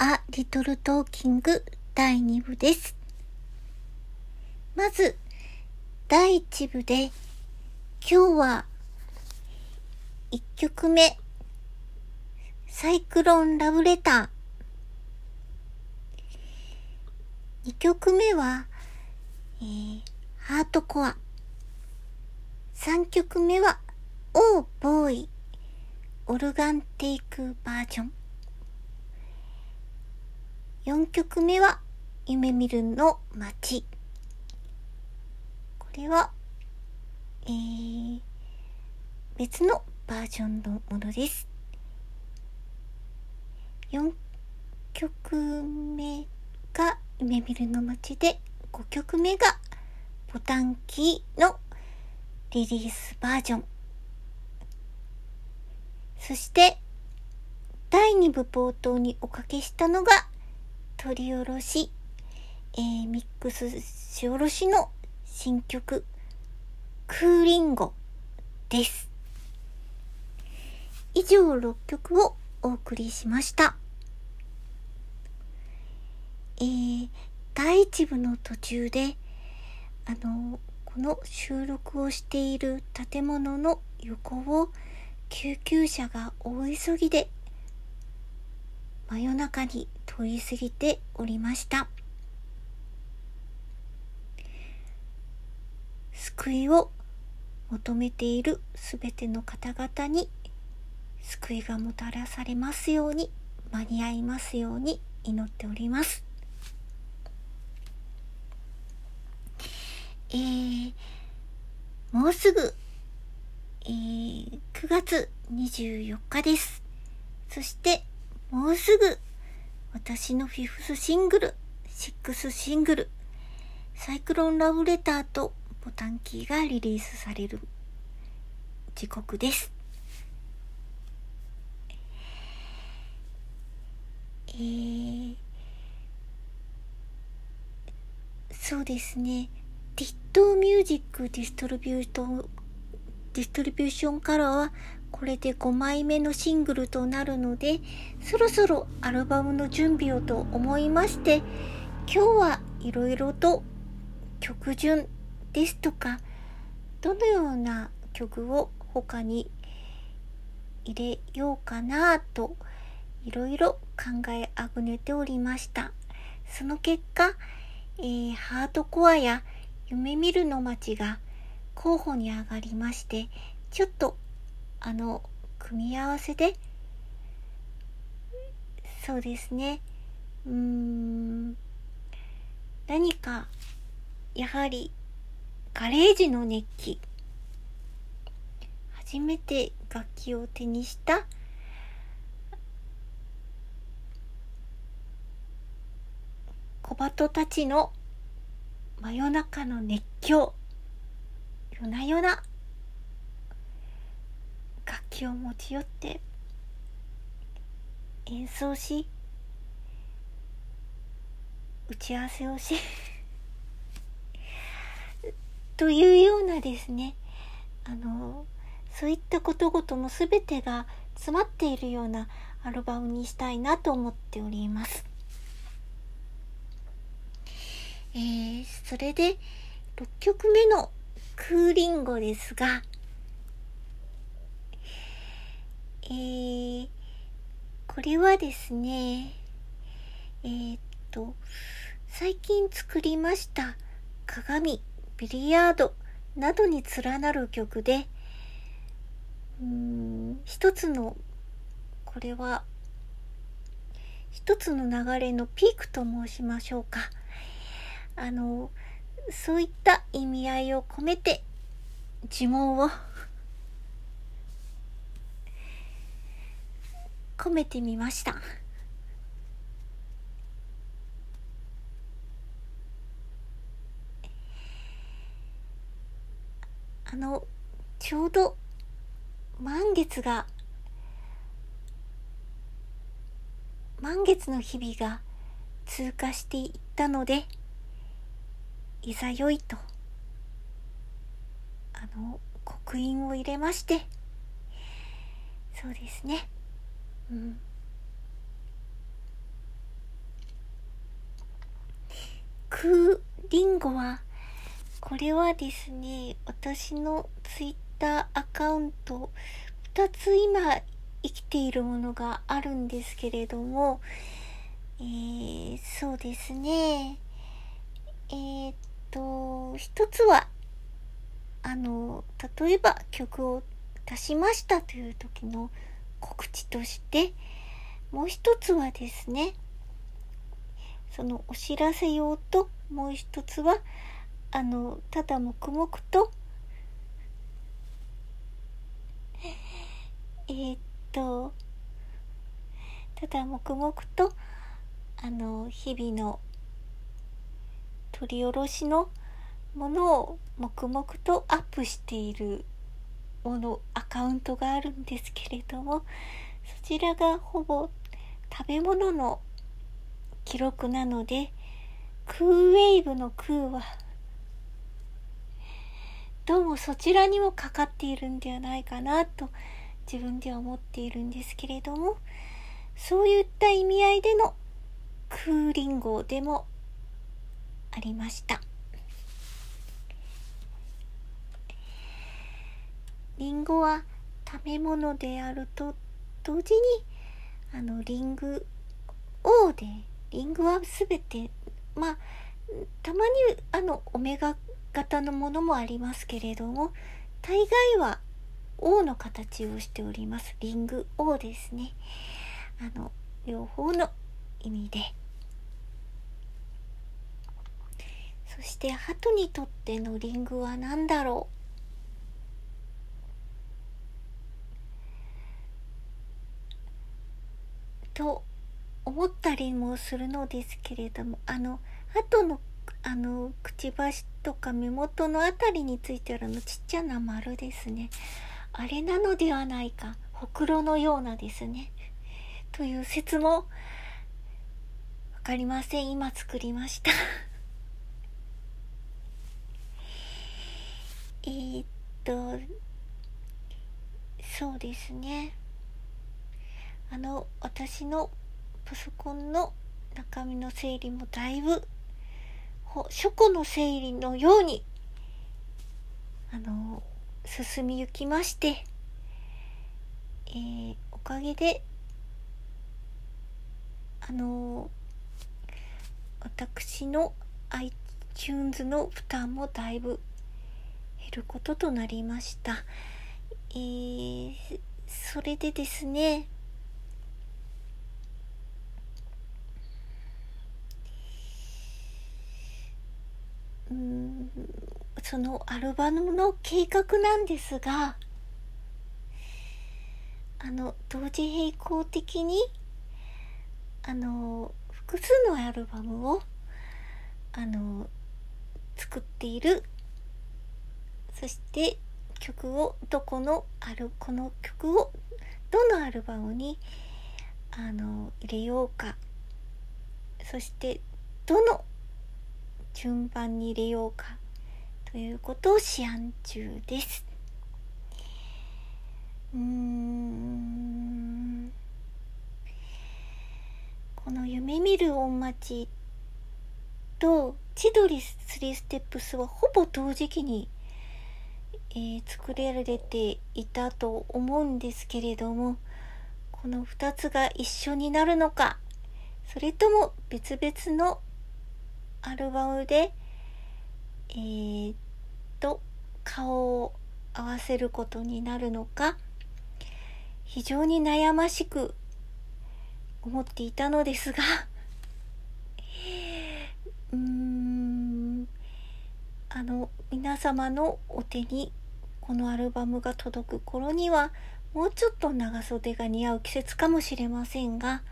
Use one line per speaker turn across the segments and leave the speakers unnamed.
ア・リトル・トーキング第2部です。まず、第1部で、今日は、1曲目、サイクロン・ラブレター。2曲目は、えー、ハートコア。3曲目は、オーボーイ、オルガンテイクバージョン。4曲目は、夢見るの街。これは、えー、別のバージョンのものです。4曲目が夢見るの街で、5曲目がボタンキーのリリースバージョン。そして、第2部冒頭におかけしたのが、取り下ろし、えー、ミックスし下ろしの新曲、クーリンゴです。以上6曲をお送りしました。えー、第1部の途中で、あの、この収録をしている建物の横を救急車が大急ぎで真夜中に通り過ぎておりました。救いを求めているすべての方々に救いがもたらされますように間に合いますように祈っております。えー、もうすぐ、えー、9月24日です。そして、もうすぐ、私のフィフスシングル、シックスシングル、サイクロンラブレターとボタンキーがリリースされる時刻です。えー、そうですね。 Ditto Music distribute、distribution からは、これで5枚目のシングルとなるので、そろそろアルバムの準備をと思いまして、今日はいろいろと曲順ですとか、どのような曲を他に入れようかなと、いろいろ考えあぐねておりました。その結果、えー、ハートコアや夢見るの街が候補に上がりまして、ちょっとあの、組み合わせで、そうですね、うん、何か、やはり、ガレージの熱気、初めて楽器を手にした、小鳩たちの真夜中の熱狂、夜な夜な器を持ち寄って演奏し打ち合わせをし というようなですねあのそういったことごとも全てが詰まっているようなアルバムにしたいなと思っております。えー、それで6曲目のクーリンゴですが、えー、これはですね、えー、っと、最近作りました鏡、ビリヤードなどに連なる曲で、うーん、一つの、これは、一つの流れのピークと申しましょうか。あの、そういった意味合いを込めて、呪文を込めてみました。あの、ちょうど満月が、満月の日々が通過していったので、いざよいと、あの、刻印を入れまして、そうですね。うん。クーリンゴは、これはですね、私のツイッターアカウント、2つ今生きているものがあるんですけれども、えー、そうですね。えー、っと、一つは、あの、例えば曲を出しましたという時の告知として、もう一つはですね、そのお知らせ用と、もう一つは、あの、ただ黙々と、えー、っと、ただ黙々と、あの、日々の取り下ろしのものを黙々とアップしているもの、アカウントがあるんですけれども、そちらがほぼ食べ物の記録なので、クーウェイブのクーは、どうもそちらにもかかっているんではないかなと自分では思っているんですけれども、そういった意味合いでのクーリンゴでもありました。リンゴは食べ物であると同時にあのリング王でリングは全てまあたまにあのオメガ型のものもありますけれども大概は王の形をしております。リング王ですね。あの両方の意味で。そして鳩にとってのリングは何だろう。と思ったりもするのですけれどもあの後のあのくちばしとか目元の辺りについてあるのちっちゃな丸ですね。あれなのではないか。ほくろのようなですね。という説も分かりません。今作りました。えっとそうですね。あの私のパソコンの中身の整理もだいぶ書庫の整理のようにあの進みゆきまして、えー、おかげであの私の iTunes の負担もだいぶ減ることとなりました。えー、それでですねうんそのアルバムの計画なんですがあの同時並行的にあの複数のアルバムをあの作っている。そして曲をどこのあるこの曲をどのアルバムにあの入れようか。そしてどの順番に入れようかということを思案中です。うんこの夢見る御町と千鳥3ステップスはほぼ同時期に、えー、作られていたと思うんですけれどもこの2つが一緒になるのかそれとも別々のアルバムで、えー、っと、顔を合わせることになるのか、非常に悩ましく思っていたのですが うーん、あの、皆様のお手にこのアルバムが届く頃には、もうちょっと長袖が似合う季節かもしれませんが、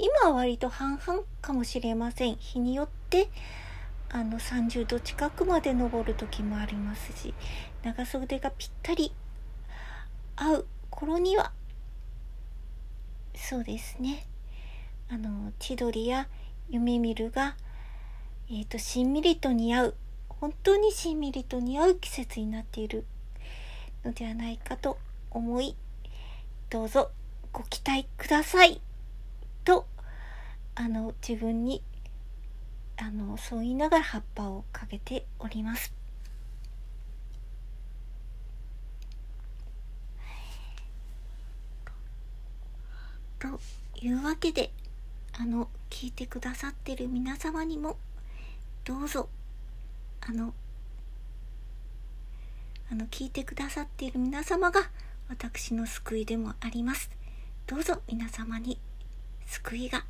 今は割と半々かもしれません日によってあの30度近くまで登る時もありますし長袖がぴったり合う頃にはそうですねあの千鳥や夢見るが、えー、としんみりと似合う本当にしんみりと似合う季節になっているのではないかと思いどうぞご期待ください。とあの自分にあのそう言いながら葉っぱをかけております。というわけであの聞いてくださってる皆様にもどうぞあのあの聞いてくださっている皆様が私の救いでもあります。どうぞ皆様に救いが。